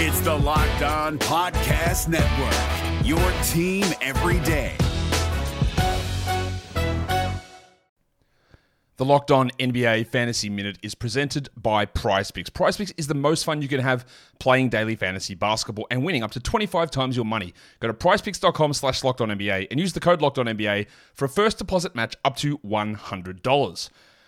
It's the Locked On Podcast Network, your team every day. The Locked On NBA Fantasy Minute is presented by PrizePicks. PrizePicks is the most fun you can have playing daily fantasy basketball and winning up to 25 times your money. Go to prizepicks.com slash locked on NBA and use the code locked on NBA for a first deposit match up to $100.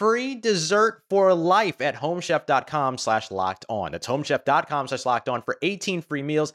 free dessert for life at homechef.com slash locked on. That's homechef.com slash locked on for 18 free meals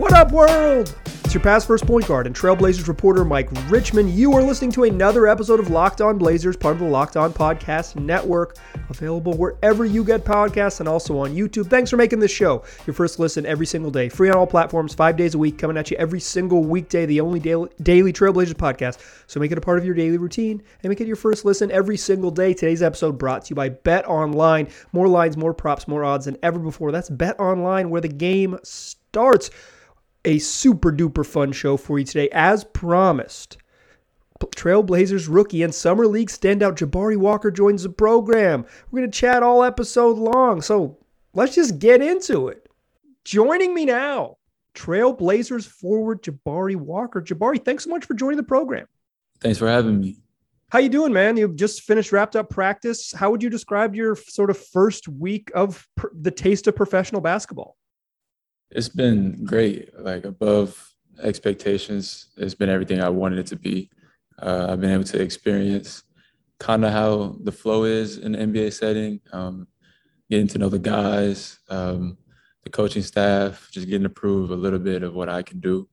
What up, world? It's your past first point guard and Trailblazers reporter Mike Richman. You are listening to another episode of Locked On Blazers, part of the Locked On Podcast Network, available wherever you get podcasts and also on YouTube. Thanks for making this show your first listen every single day, free on all platforms, five days a week, coming at you every single weekday, the only daily, daily Trailblazers podcast. So make it a part of your daily routine and make it your first listen every single day. Today's episode brought to you by Bet Online. More lines, more props, more odds than ever before. That's Bet Online, where the game starts a super duper fun show for you today. As promised, Trailblazers rookie and Summer League standout Jabari Walker joins the program. We're going to chat all episode long, so let's just get into it. Joining me now, Trailblazers forward Jabari Walker. Jabari, thanks so much for joining the program. Thanks for having me. How you doing, man? You've just finished wrapped up practice. How would you describe your sort of first week of pr- the taste of professional basketball? It's been great, like above expectations. It's been everything I wanted it to be. Uh, I've been able to experience kind of how the flow is in the NBA setting, um, getting to know the guys, um, the coaching staff, just getting to prove a little bit of what I can do,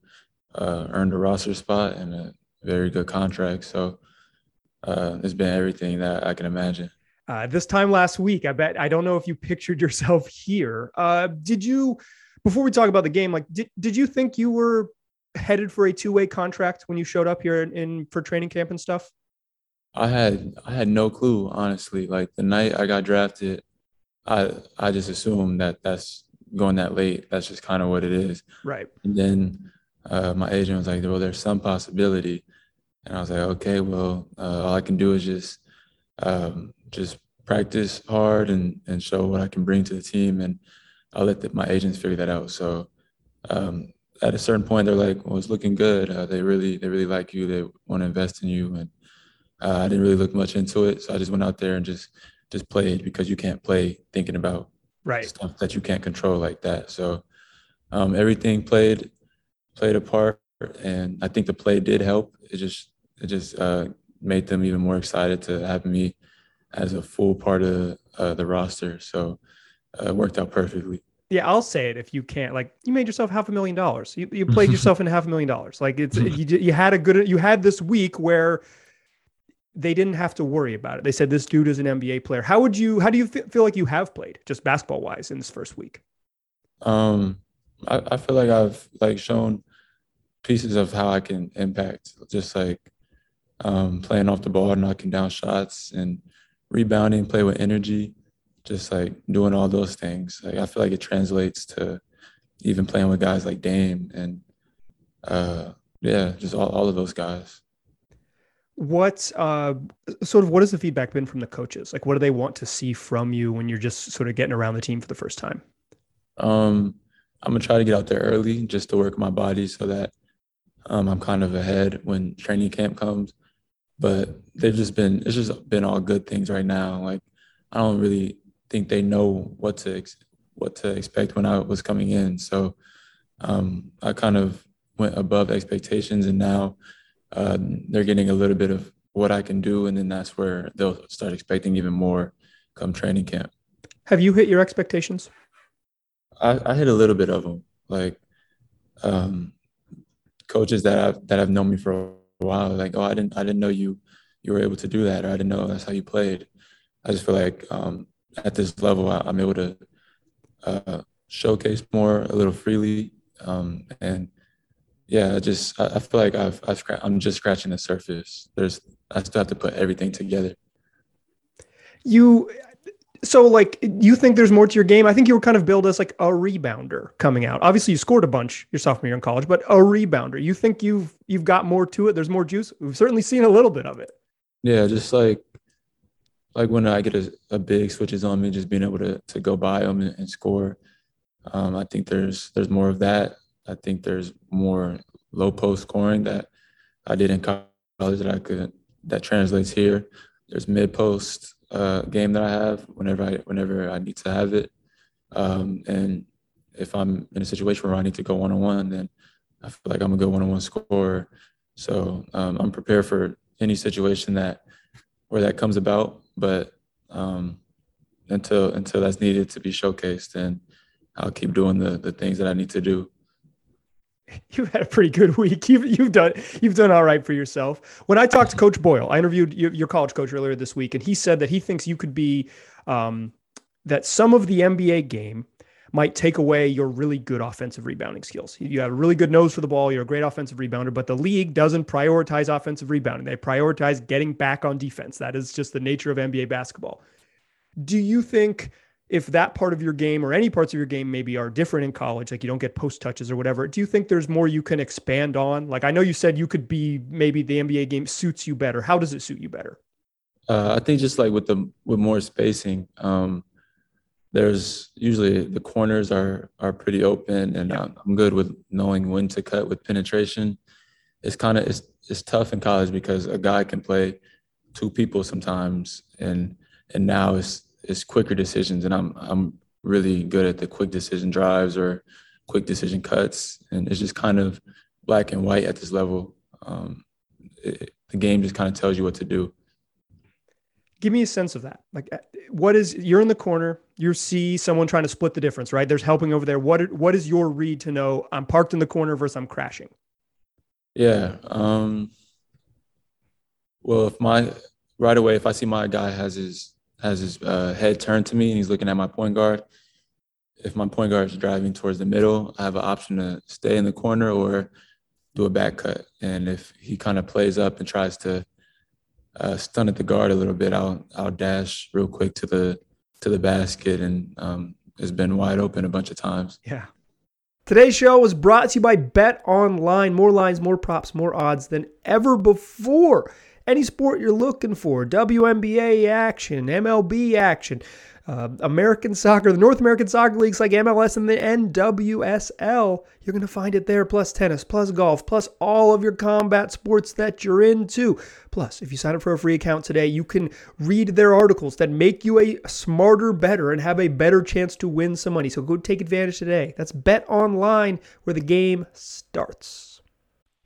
uh, earned a roster spot and a very good contract. So uh, it's been everything that I can imagine. Uh, this time last week, I bet I don't know if you pictured yourself here. Uh, did you? Before we talk about the game, like, did, did you think you were headed for a two way contract when you showed up here in, in, for training camp and stuff? I had I had no clue, honestly. Like the night I got drafted, I I just assumed that that's going that late. That's just kind of what it is. Right. And then uh, my agent was like, "Well, there's some possibility," and I was like, "Okay, well, uh, all I can do is just um, just practice hard and and show what I can bring to the team and." I'll let the, my agents figure that out. So um, at a certain point, they're like, "Well, it's looking good. Uh, they really, they really like you. They want to invest in you." And uh, I didn't really look much into it, so I just went out there and just just played because you can't play thinking about right stuff that you can't control like that. So um, everything played played a part. and I think the play did help. It just it just uh, made them even more excited to have me as a full part of uh, the roster. So uh, it worked out perfectly. Yeah, I'll say it if you can't. Like you made yourself half a million dollars. You, you played yourself in half a million dollars. Like it's you, you had a good you had this week where they didn't have to worry about it. They said this dude is an NBA player. How would you how do you feel like you have played just basketball wise in this first week? Um I, I feel like I've like shown pieces of how I can impact just like um, playing off the ball, knocking down shots and rebounding, play with energy, just like doing all those things. Like I feel like it translates to even playing with guys like Dame and uh, yeah, just all, all of those guys. What uh, sort of what has the feedback been from the coaches? Like, what do they want to see from you when you're just sort of getting around the team for the first time? Um, I'm gonna try to get out there early just to work my body so that um, I'm kind of ahead when training camp comes. But they've just been it's just been all good things right now. Like I don't really think they know what to ex- what to expect when I was coming in. So um, I kind of went above expectations, and now uh, they're getting a little bit of what I can do, and then that's where they'll start expecting even more come training camp. Have you hit your expectations? I, I hit a little bit of them. Like um, coaches that I've that have known me for a while, like, oh, I didn't I didn't know you you were able to do that, or I didn't know that's how you played. I just feel like um, at this level, I, am able to uh, showcase more a little freely, um, and yeah, I just I, I feel like I've, I've I'm just scratching the surface. There's I still have to put everything together. You so like you think there's more to your game? I think you were kind of billed as like a rebounder coming out. Obviously you scored a bunch your sophomore year in college, but a rebounder. You think you've you've got more to it? There's more juice. We've certainly seen a little bit of it. Yeah, just like like when I get a, a big switches on me, just being able to to go by them and, and score. Um, I think there's there's more of that. I think there's more low post scoring that I did in college that I could that translates here. There's mid post uh, game that I have whenever I whenever I need to have it. Um, and if I'm in a situation where I need to go one on one, then I feel like I'm a good one on one scorer. So um, I'm prepared for any situation that where that comes about. But um, until until that's needed to be showcased, then I'll keep doing the the things that I need to do you've had a pretty good week. You've you've done you've done all right for yourself. When I talked to Coach Boyle, I interviewed your college coach earlier this week, and he said that he thinks you could be um, that some of the NBA game might take away your really good offensive rebounding skills. You have a really good nose for the ball. You're a great offensive rebounder, but the league doesn't prioritize offensive rebounding. They prioritize getting back on defense. That is just the nature of NBA basketball. Do you think? if that part of your game or any parts of your game maybe are different in college, like you don't get post touches or whatever, do you think there's more you can expand on? Like I know you said you could be maybe the NBA game suits you better. How does it suit you better? Uh, I think just like with the with more spacing, um, there's usually the corners are are pretty open, and yeah. I'm good with knowing when to cut with penetration. It's kind of it's it's tough in college because a guy can play two people sometimes, and and now it's it's quicker decisions, and I'm I'm really good at the quick decision drives or quick decision cuts, and it's just kind of black and white at this level. Um, it, the game just kind of tells you what to do. Give me a sense of that. Like, uh, what is you're in the corner, you see someone trying to split the difference, right? There's helping over there. What what is your read to know I'm parked in the corner versus I'm crashing? Yeah. Um, well, if my right away, if I see my guy has his has his uh, head turned to me and he's looking at my point guard. If my point guard is driving towards the middle, I have an option to stay in the corner or do a back cut. And if he kind of plays up and tries to uh, stun at the guard a little bit, I'll I'll dash real quick to the to the basket and um, has been wide open a bunch of times. Yeah. Today's show was brought to you by Bet Online. More lines, more props, more odds than ever before any sport you're looking for WNBA action, MLB action, uh, American soccer, the North American soccer leagues like MLS and the NWSL. You're going to find it there, plus tennis, plus golf, plus all of your combat sports that you're into. Plus, if you sign up for a free account today, you can read their articles that make you a smarter, better, and have a better chance to win some money. So go take advantage today. That's Bet Online, where the game starts.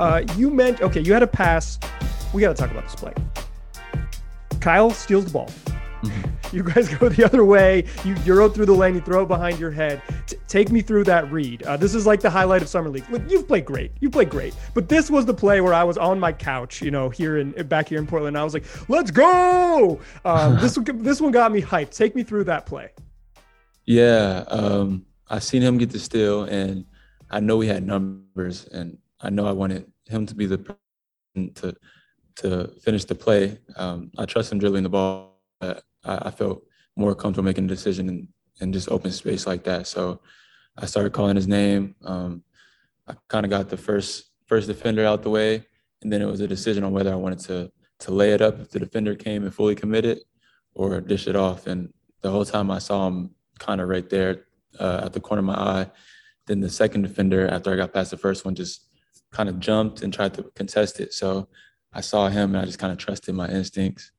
Uh, you meant okay, you had a pass. We got to talk about this play. Kyle steals the ball. Mm-hmm. You guys go the other way. You euro through the lane. You throw it behind your head. T- take me through that read. Uh, this is like the highlight of summer league. You've played great. You played great. But this was the play where I was on my couch, you know, here in back here in Portland. I was like, "Let's go!" Uh, this one, this one got me hyped. Take me through that play. Yeah, um, I seen him get the steal, and I know he had numbers, and I know I wanted him to be the person to to finish the play. Um, I trust him dribbling the ball. I, I, felt more comfortable making a decision in, in just open space like that. So I started calling his name. Um, I kind of got the first first defender out the way, and then it was a decision on whether I wanted to to lay it up if the defender came and fully committed, or dish it off. And the whole time I saw him kind of right there uh, at the corner of my eye. Then the second defender, after I got past the first one, just kind of jumped and tried to contest it. So I saw him and I just kind of trusted my instincts.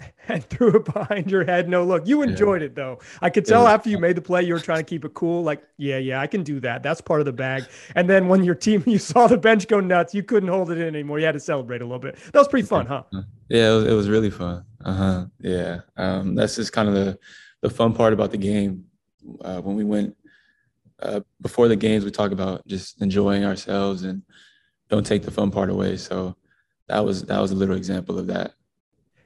And threw it behind your head. No look. You enjoyed yeah. it though. I could tell after you made the play, you were trying to keep it cool. Like, yeah, yeah, I can do that. That's part of the bag. And then when your team, you saw the bench go nuts, you couldn't hold it in anymore. You had to celebrate a little bit. That was pretty fun, huh? Yeah, it was, it was really fun. Uh huh. Yeah. Um, that's just kind of the the fun part about the game. Uh, when we went uh, before the games, we talk about just enjoying ourselves and don't take the fun part away. So that was that was a little example of that.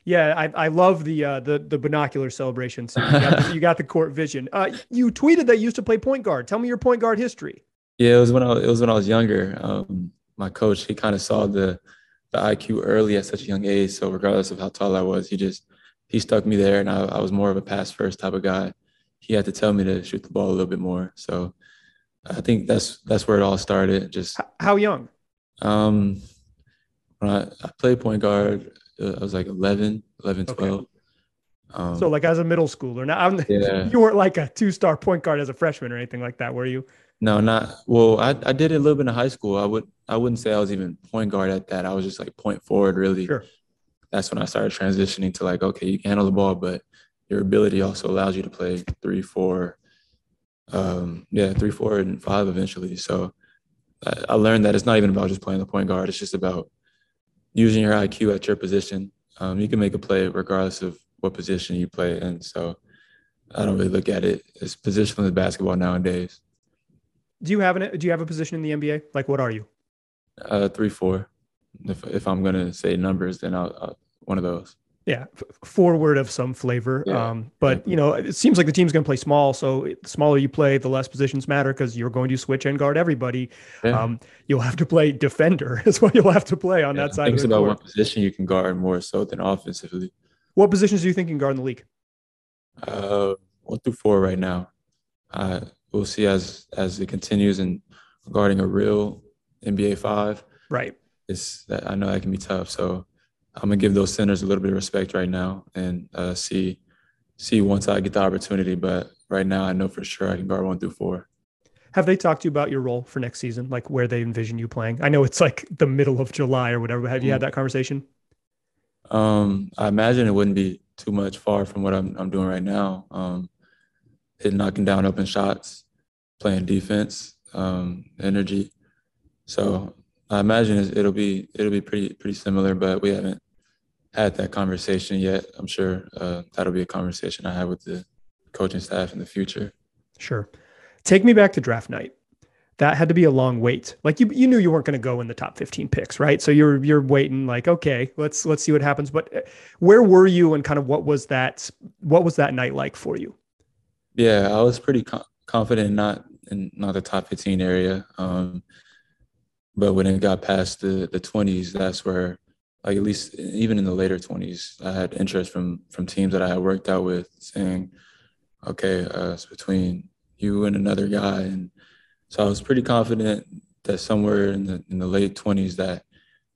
Yeah, I, I love the uh, the the binocular celebration. So you, got the, you got the court vision. Uh, you tweeted that you used to play point guard. Tell me your point guard history. Yeah, it was when I it was when I was younger. Um, my coach he kind of saw the the IQ early at such a young age. So regardless of how tall I was, he just he stuck me there, and I, I was more of a pass first type of guy. He had to tell me to shoot the ball a little bit more. So I think that's that's where it all started. Just how young? Um, when I, I played point guard, uh, I was like 11, 11, 12. Okay. Um, so like as a middle schooler. Now I'm, yeah. you weren't like a two-star point guard as a freshman or anything like that, were you? No, not well. I, I did it a little bit in high school. I would I wouldn't say I was even point guard at that. I was just like point forward, really. Sure. That's when I started transitioning to like, okay, you can handle the ball, but your ability also allows you to play three, four, um, yeah, three, four, and five eventually. So I, I learned that it's not even about just playing the point guard. It's just about using your IQ at your position. Um, you can make a play regardless of what position you play in. So I don't really look at it as positional as basketball nowadays. Do you have an Do you have a position in the NBA? Like, what are you? Uh, three four. If if I'm gonna say numbers, then I'll, I'll one of those. Yeah, forward of some flavor. Yeah. Um, but you know, it seems like the team's going to play small. So the smaller you play, the less positions matter because you're going to switch and guard everybody. Yeah. Um, you'll have to play defender is what you'll have to play on yeah, that side. It's about court. what position you can guard more so than offensively. What positions do you think you can guard in the league? Uh, one through four right now. Uh, we'll see as as it continues and guarding a real NBA five. Right. It's I know that can be tough. So I'm gonna give those centers a little bit of respect right now and uh, see see once I get the opportunity. But right now, I know for sure I can guard one through four. Have they talked to you about your role for next season, like where they envision you playing? I know it's like the middle of July or whatever. But have you had mm. that conversation? Um, I imagine it wouldn't be too much far from what I'm I'm doing right now. Um, hitting, knocking down open shots, playing defense, um, energy. So I imagine it'll be it'll be pretty pretty similar, but we haven't had that conversation yet. I'm sure uh, that'll be a conversation I have with the coaching staff in the future. Sure. Take me back to draft night. That had to be a long wait. Like you, you knew you weren't going to go in the top 15 picks, right? So you're you're waiting, like, okay, let's let's see what happens. But uh, where were you, and kind of what was that what was that night like for you? Yeah, I was pretty com- confident, not in not the top 15 area. Um, but when it got past the the 20s, that's where, like at least even in the later 20s, I had interest from from teams that I had worked out with, saying, okay, uh, it's between you and another guy, and so I was pretty confident that somewhere in the in the late 20s that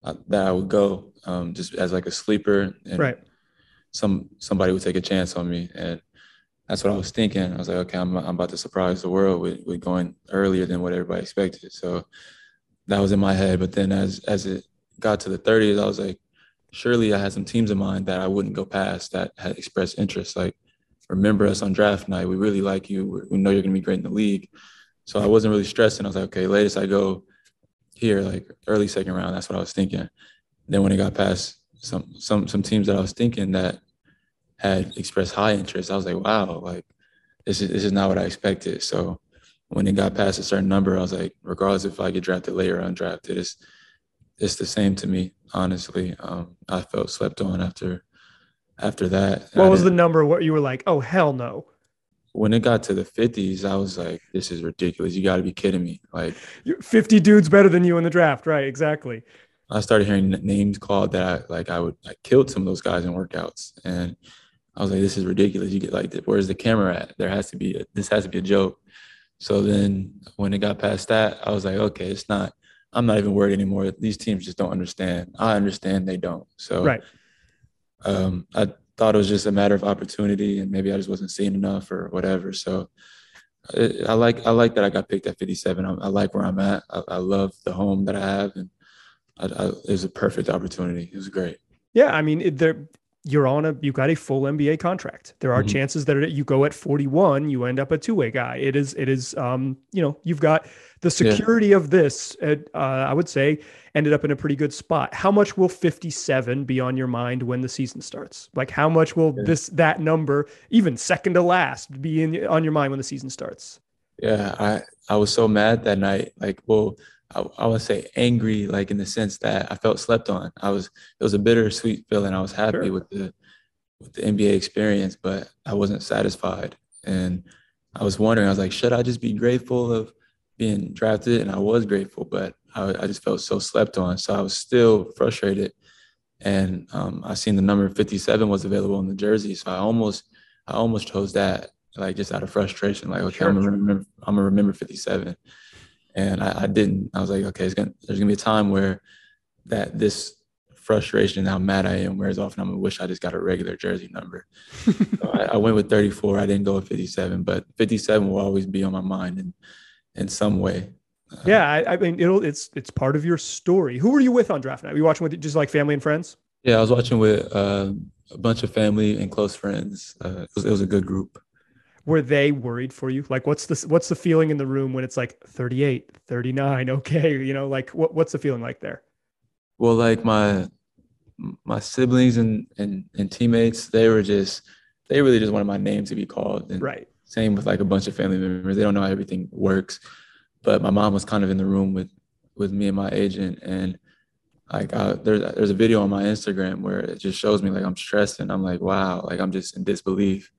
uh, that I would go um, just as like a sleeper, and Right. some somebody would take a chance on me, and that's what I was thinking. I was like, okay, I'm, I'm about to surprise the world with, with going earlier than what everybody expected. So that was in my head. But then as as it got to the 30s, I was like, surely I had some teams in mind that I wouldn't go past that had expressed interest. Like, remember us on draft night. We really like you. We- know you're going to be great in the league. So I wasn't really stressing. I was like, okay, latest I go here, like early second round. That's what I was thinking. Then when it got past some some some teams that I was thinking that had expressed high interest, I was like, wow, like this is this is not what I expected. So when it got past a certain number, I was like, regardless if I get drafted later or undrafted, it's it's the same to me, honestly. Um, I felt slept on after after that. What was the number? What you were like? Oh hell no! when it got to the 50s, I was like, this is ridiculous. You got to be kidding me. Like, 50 dudes better than you in the draft, right? Exactly. I started hearing names called that I like I would I killed some of those guys in workouts, and I was like, this is ridiculous. You get like, where's the camera at? There has to be a, this has to be a joke. So then when it got past that, I was like, okay, it's not. I'm not even worried anymore. These teams just don't understand. I understand they don't. So Right. um, I thought it was just a matter of opportunity, and maybe I just wasn't seeing enough or whatever. So I, I like I like that I got picked at 57. I, I like where I'm at. I, I love the home that I have, and I, I, it was a perfect opportunity. It was great. Yeah, I mean, it, there you're on a you got a full NBA contract. There are Mhm. chances that you go at 41, you end up a two way guy. It is it is um you know you've got the security of this. Uh, uh, I would say ended up in a pretty good spot. How much will 57 be on your mind when the season starts? Like how much will Yeah. this that number even second to last be in on your mind when the season starts? Yeah, I I was so mad that night. Like, well, I, I would say angry, like in the sense that I felt slept on. I was it was a bittersweet feeling. I was happy Sure. with the with the NBA experience, but I wasn't satisfied. And I was wondering, I was like, should I just be grateful of being drafted? And I was grateful, but I, I just felt so slept on. So I was still frustrated. And um, I seen the number 57 was available in the jersey. So I almost I almost chose that, like just out of frustration. Like, okay, I'm gonna remember I'm gonna remember 57. And I, I didn't. I was like, okay, it's gonna there's gonna be a time where that this frustration and how mad I am wears off, and I'm gonna wish I just got a regular jersey number. so I, I went with 34. I didn't go with 57, but 57 will always be on my mind in in some way. Uh, Yeah, I, I mean it'll it's it's part of your story. Who were you with on draft night? Were you watching with just like family and friends? Yeah, I was watching with uh, a bunch of family and close friends. Uh, it, was, it was a good group. Were they worried for you like what's the what's the feeling in the room when it's like 38 39 okay you know like what, what's the feeling like there Well, like my my siblings and, and and teammates, they were just they really just wanted my name to be called. And right same with like a bunch of family members. They don't know how everything works. But my mom was kind of in the room with with me and my agent, and like uh, there's there's a video on my Instagram where it just shows me like I'm stressed, and I'm like, wow, like I'm just in disbelief.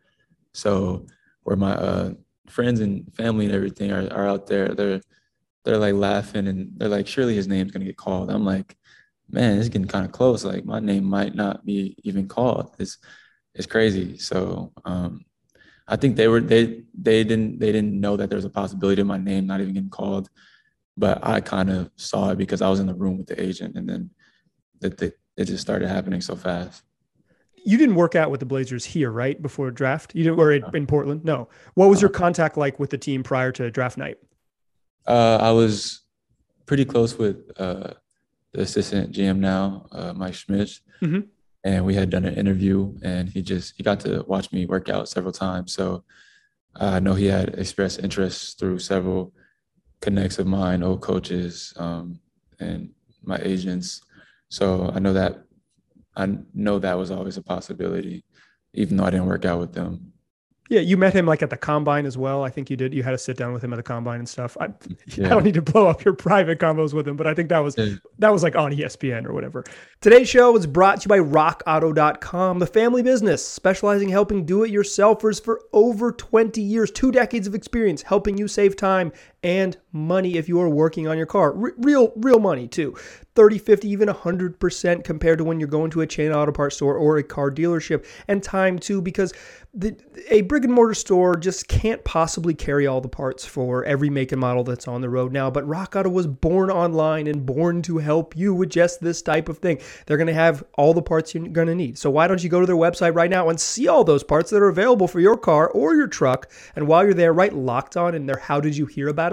So where my uh, friends and family and everything are, are out there, they're they're like laughing and they're like, surely his name's gonna get called. I'm like, man, it's getting kind of close. Like my name might not be even called. It's it's crazy. So um, I think they were they they didn't they didn't know that there's a possibility of my name not even getting called, but I kind of saw it because I was in the room with the agent, and then that it just started happening so fast. You didn't work out with the blazers here right before draft? You didn't or in, in portland? No. What was your contact like with the team prior to draft night? Uh, I was pretty close with uh, the assistant GM now, uh, Mike Schmitz, Mhm. and we had done an interview, and he just he got to watch me work out several times. So uh, I know he had expressed interest through several connects of mine, old coaches, um, and my agents. So I know that I know that was always a possibility, even though I didn't work out with them. Yeah, you met him like at the combine as well. I think you did. You had to sit down with him at the combine and stuff. I, Yeah. I don't need to blow up your private combos with him, but I think that was Yeah. that was like on ESPN or whatever. Today's show is brought to you by RockAuto.com, the family business specializing in helping do-it-yourselfers for over 20 years, two decades of experience helping you save time and money if you are working on your car. R- real, real money too. 30, 50, even 100% compared to when you're going to a chain auto parts store or a car dealership. And time too, because the, a brick and mortar store just can't possibly carry all the parts for every make and model that's on the road now. But Rock Auto was born online and born to help you with just this type of thing. They're going to have all the parts you're going to need. So why don't you go to their website right now and see all those parts that are available for your car or your truck? And while you're there, write locked on in their How Did You Hear About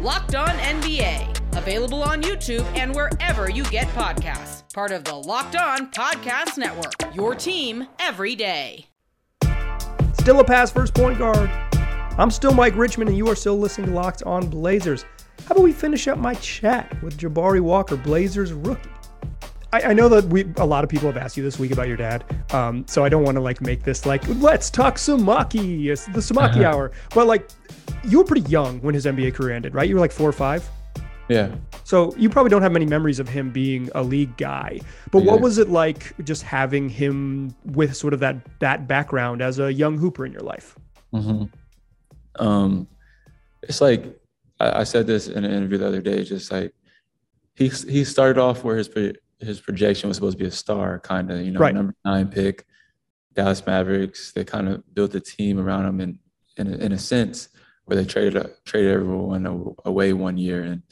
Locked On NBA, available on YouTube and wherever you get podcasts. Part of the Locked On Podcast Network, your team every day. Still a pass first point guard. I'm still Mike Richman, and you are still listening to Locked On Blazers. How about we finish up my chat with Jabari Walker, Blazers rookie? I, I know that we a lot of people have asked you this week about your dad, um, so I don't want to like make this like let's talk Samaki, it's the Samaki hour. But like, you were pretty young when his NBA career ended, right? You were like four or five. Yeah. So you probably don't have many memories of him being a league guy. But what was it like just having him with sort of that that background as a young hooper in your life? hmm Um, it's like I, I said this in an interview the other day. Just like he he started off where his his projection was supposed to be a star, kind of you know Right. number nine pick, Dallas Mavericks. They kind of built a team around him in in a, in a sense where they traded a- traded everyone away one year and.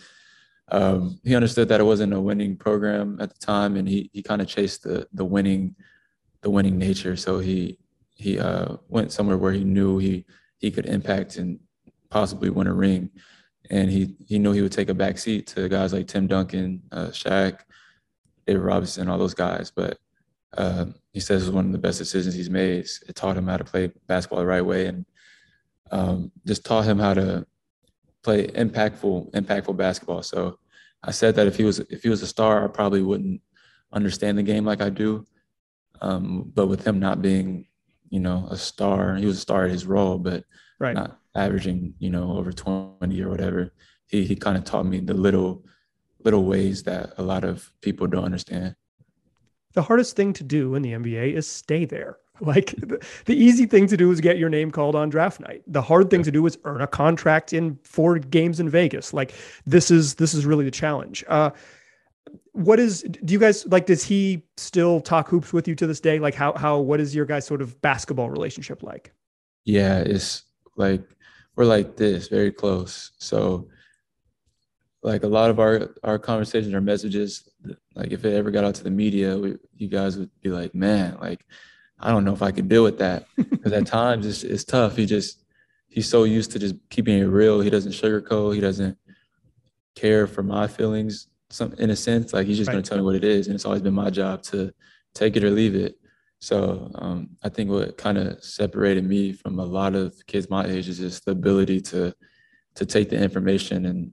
Um, he understood that it wasn't a winning program at the time, and he he kind of chased the the winning, the winning nature. So he he uh, went somewhere where he knew he he could impact and possibly win a ring. And he he knew he would take a back seat to guys like Tim Duncan, uh, Shaq, David Robinson, all those guys. But uh, he says it was one of the best decisions he's made. It taught him how to play basketball the right way and um, just taught him how to play impactful impactful basketball. So I said that if he was if he was a star, I probably wouldn't understand the game like I do. Um, but with him not being, you know, a star, he was a star at his role, but Right. not averaging, you know, over 20 or whatever. He he kind of taught me the little little ways that a lot of people don't understand. the hardest thing to do in the NBA is stay there. Like the, the easy thing to do is get your name called on draft night. The hard thing to do is earn a contract in four games in Vegas. Like this is this is really the challenge. Uh, what is do you guys like? Does he still talk hoops with you to this day? Like how how what is your guys sort of basketball relationship like? Yeah, it's like we're like this, very close. So like a lot of our our conversations our messages, like if it ever got out to the media, we, you guys would be like, man, like I don't know if I could deal with that because at times it's it's tough. He just he's so used to just keeping it real. He doesn't sugarcoat. He doesn't care for my feelings. Some in a sense, like he's just Right. gonna tell me what it is, and it's always been my job to take it or leave it. So um, I think what kind of separated me from a lot of kids my age is just the ability to to take the information and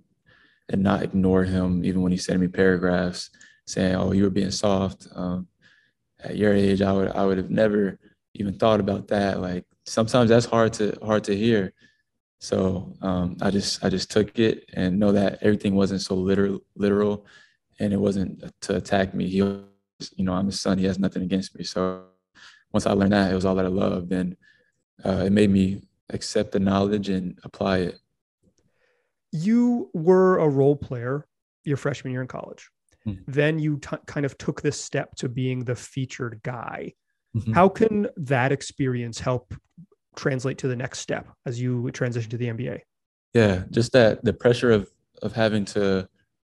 and not ignore him, even when he sent me paragraphs saying, "Oh, you were being soft." Um, at your age, I would I would have never even thought about that. Like sometimes that's hard to hard to hear. So um, I just I just took it and know that everything wasn't so literal literal, and it wasn't to attack me. He, was, you know, I'm his son. He has nothing against me. So once I learned that it was all that I love, then uh, it made me accept the knowledge and apply it. You were a role player your freshman year in college. Mhm. Then you t- kind of took this step to being the featured guy. Mhm. How can that experience help translate to the next step as you transition to the NBA? Yeah, just that the pressure of of having to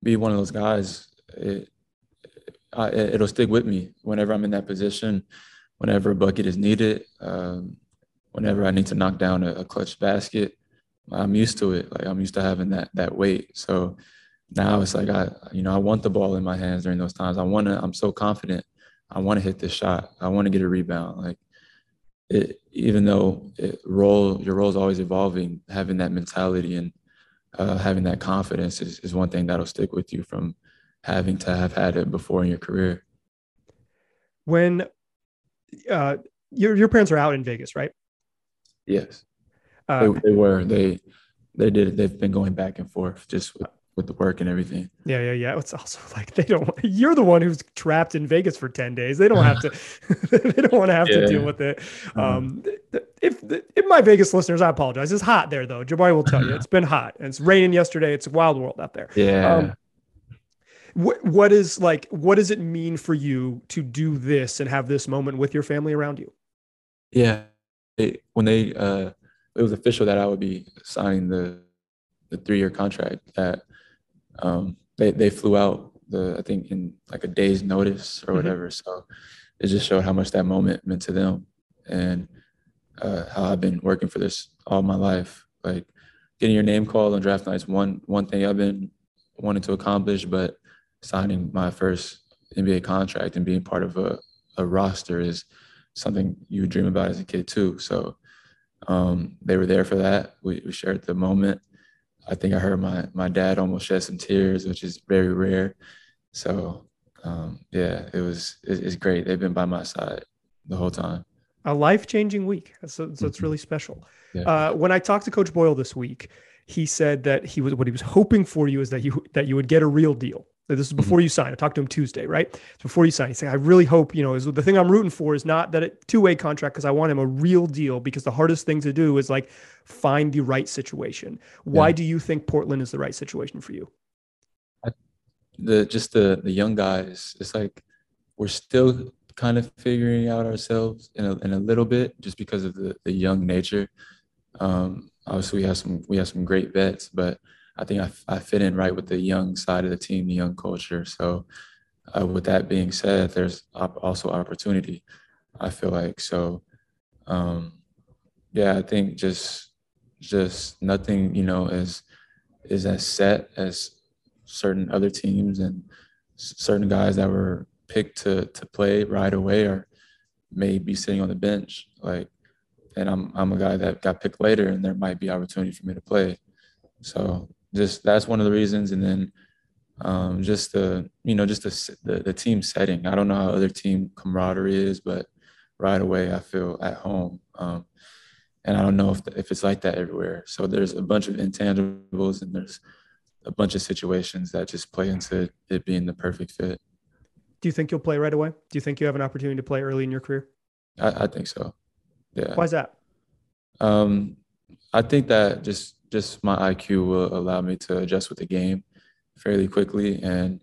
be one of those guys, it, I, it'll stick with me whenever I'm in that position, whenever a bucket is needed. Um, whenever I need to knock down a, a clutch basket, I'm used to it. Like I'm used to having that that weight. So now it's like I, you know, I want the ball in my hands during those times. I want to. I'm so confident. I want to hit this shot. I want to get a rebound. Like it, even though it, role your role is always evolving, having that mentality and uh, having that confidence is, is one thing that'll stick with you from having to have had it before in your career. When uh, your your parents are out in Vegas, right? Yes, Uh, they, they were. They they did. They've been going back and forth just with, with the work and everything. Yeah, yeah, yeah. It's also like they don't. You're the one who's trapped in Vegas for ten days. They don't have to. they don't want to have to deal with it. Uh-huh. Um, if if my Vegas listeners, I apologize. It's hot there though. Jabari will tell you it's been hot and it's raining yesterday. It's a wild world out there. Yeah. Um, What what is like? What does it mean for you to do this and have this moment with your family around you? Yeah, it, when they uh, it was official that I would be signing the the three year contract. That um, they they flew out the I think in like a day's notice or Mhm. whatever. So it just showed how much that moment meant to them and uh, how I've been working for this all my life. Like getting your name called on draft night is one one thing I've been wanting to accomplish, but signing my first NBA contract and being part of a, a roster is something you would dream about as a kid too. So um, they were there for that. We, we shared the moment. I think I heard my my dad almost shed some tears, which is very rare. So um, yeah, it was it, it's great. They've been by my side the whole time. A life changing week. So, so it's really special. Yeah. Uh, when I talked to Coach Boyle this week, he said that he was what he was hoping for you is that you that you would get a real deal. This is before you sign. I talked to him Tuesday, right? It's before you sign. He's saying, I really hope, you know, is the thing I'm rooting for is not that it two way contract because I want him a real deal because the hardest thing to do is like find the right situation. Why Yeah. do you think Portland is the right situation for you? the just the the young guys it's like we're still kind of figuring out ourselves in a, in a little bit just because of the, the young nature um obviously we have some we have some great vets but i think i, I fit in right with the young side of the team the young culture. So uh, with that being said there's op- also opportunity i feel like. So um yeah i think just just nothing you know is is as set as certain other teams and certain guys that were picked to to play right away or may be sitting on the bench like and I'm I'm a guy that got picked later and there might be opportunity for me to play. So just that's one of the reasons and then um, just the you know just the, the the team setting I don't know how other team camaraderie is but right away I feel at home um, and I don't know if if it's like that everywhere so there's a bunch of intangibles and there's a bunch of situations that just play into it being the perfect fit. Do you think you'll play right away? Do you think you have an opportunity to play early in your career? I, I think so. Yeah. Why is that? Um, I think that just just my IQ will allow me to adjust with the game fairly quickly. And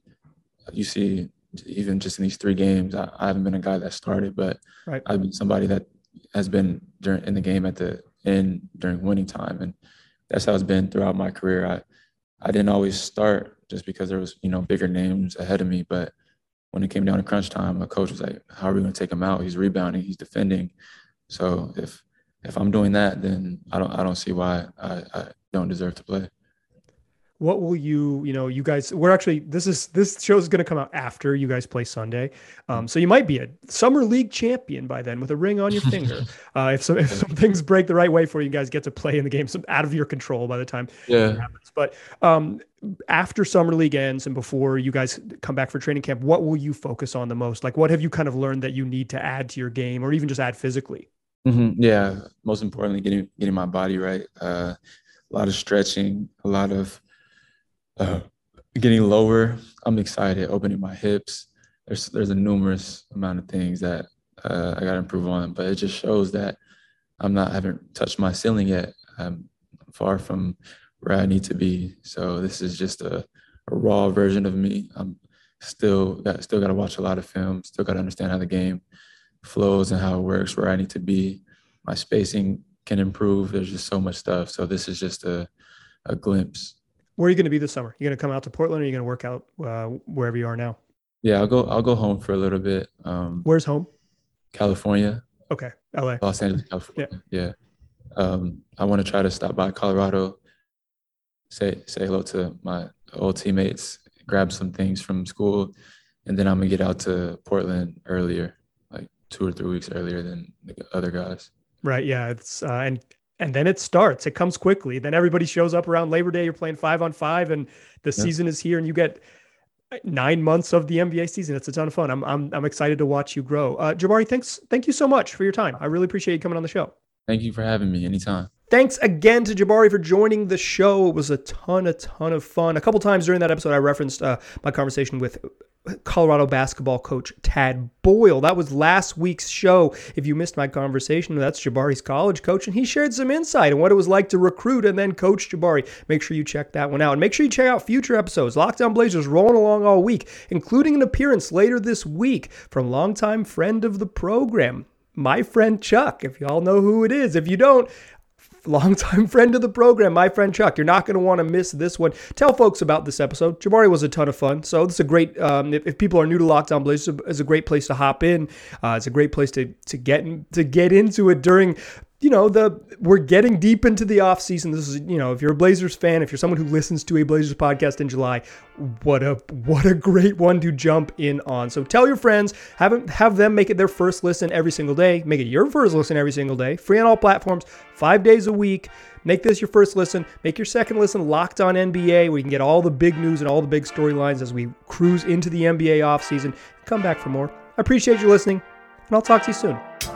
you see, even just in these three games, I, I haven't been a guy that started, but Right. I've been somebody that has been during in the game at the end during winning time, and that's how it's been throughout my career. I I didn't always start just because there was you know bigger names ahead of me, but when it came down to crunch time, my coach was like, "How are we going to take him out? He's rebounding, he's defending." So if if I'm doing that, then I don't I don't see why I, I don't deserve to play. what will you you know you guys we're actually this is this show is going to come out after you guys play sunday. Um, so you might be a summer league champion by then with a ring on your finger. Uh, if some if some things break the right way for you, you guys get to play in the game some out of your control by the time it Yeah. happens. But um, after summer league ends and before you guys come back for training camp what will you focus on the most? Like what have you kind of learned that you need to add to your game or even just add physically hmm Yeah. Most importantly, getting getting my body right. Uh, a lot of stretching, a lot of uh, getting lower. I'm excited, opening my hips. There's there's a numerous amount of things that uh, I got to improve on, but it just shows that I'm not I haven't touched my ceiling yet. I'm far from where I need to be. So this is just a, a raw version of me. I'm still got still got to watch a lot of film. Still got to understand how the game flows and how it works, where I need to be. My spacing can improve. There's just so much stuff. So this is just a a glimpse. where are you going to be this summer You're going to come out to portland or are you going to work out uh, wherever you are now Yeah, I'll go. I'll go home for a little bit. Um, where's home California. Okay, LA. Los Angeles, California. Yeah. Um, I want to try to stop by Colorado, say say hello to my old teammates, grab some things from school, and then I'm gonna get out to Portland earlier, two or three weeks earlier than the other guys. Right. Yeah. It's uh, and and then it starts. It comes quickly. Then everybody shows up around Labor Day. You're playing five on five, and the yeah. season is here, and you get nine months of the NBA season. It's a ton of fun. I'm I'm I'm excited to watch you grow. Uh, Jabari, thanks. Thank you so much for your time. I really appreciate you coming on the show. Thank you for having me. Anytime. Thanks again to Jabari for joining the show. It was a ton, a ton of fun. A couple times during that episode, I referenced uh, my conversation with Colorado basketball coach Tad Boyle. That was last week's show. If you missed my conversation, that's Jabari's college coach, and he shared some insight on what it was like to recruit and then coach Jabari. Make sure you check that one out. And make sure you check out future episodes. Locked On Blazers rolling along all week, including an appearance later this week from longtime friend of the program, my friend Chuck. If y'all know who it is, if you don't, longtime friend of the program, my friend Chuck. You're not going to want to miss this one. Tell folks about this episode. Jabari was a ton of fun. So this is a great, um, if, if, people are new to Locked On Blazers, it's a great place to hop in. Uh, it's a great place to to get to get into it during you know the we're getting deep into the off season this is you know if you're a blazers fan if you're someone who listens to a blazers podcast in july what a what a great one to jump in on. So tell your friends have them, have them make it their first listen every single day. Make it your first listen every single day. Free on all platforms five days a week. Make this your first listen. Make your second listen locked on nba where you can get all the big news and all the big storylines as we cruise into the nba off offseason. Come back for more. I appreciate you listening and i'll talk to you soon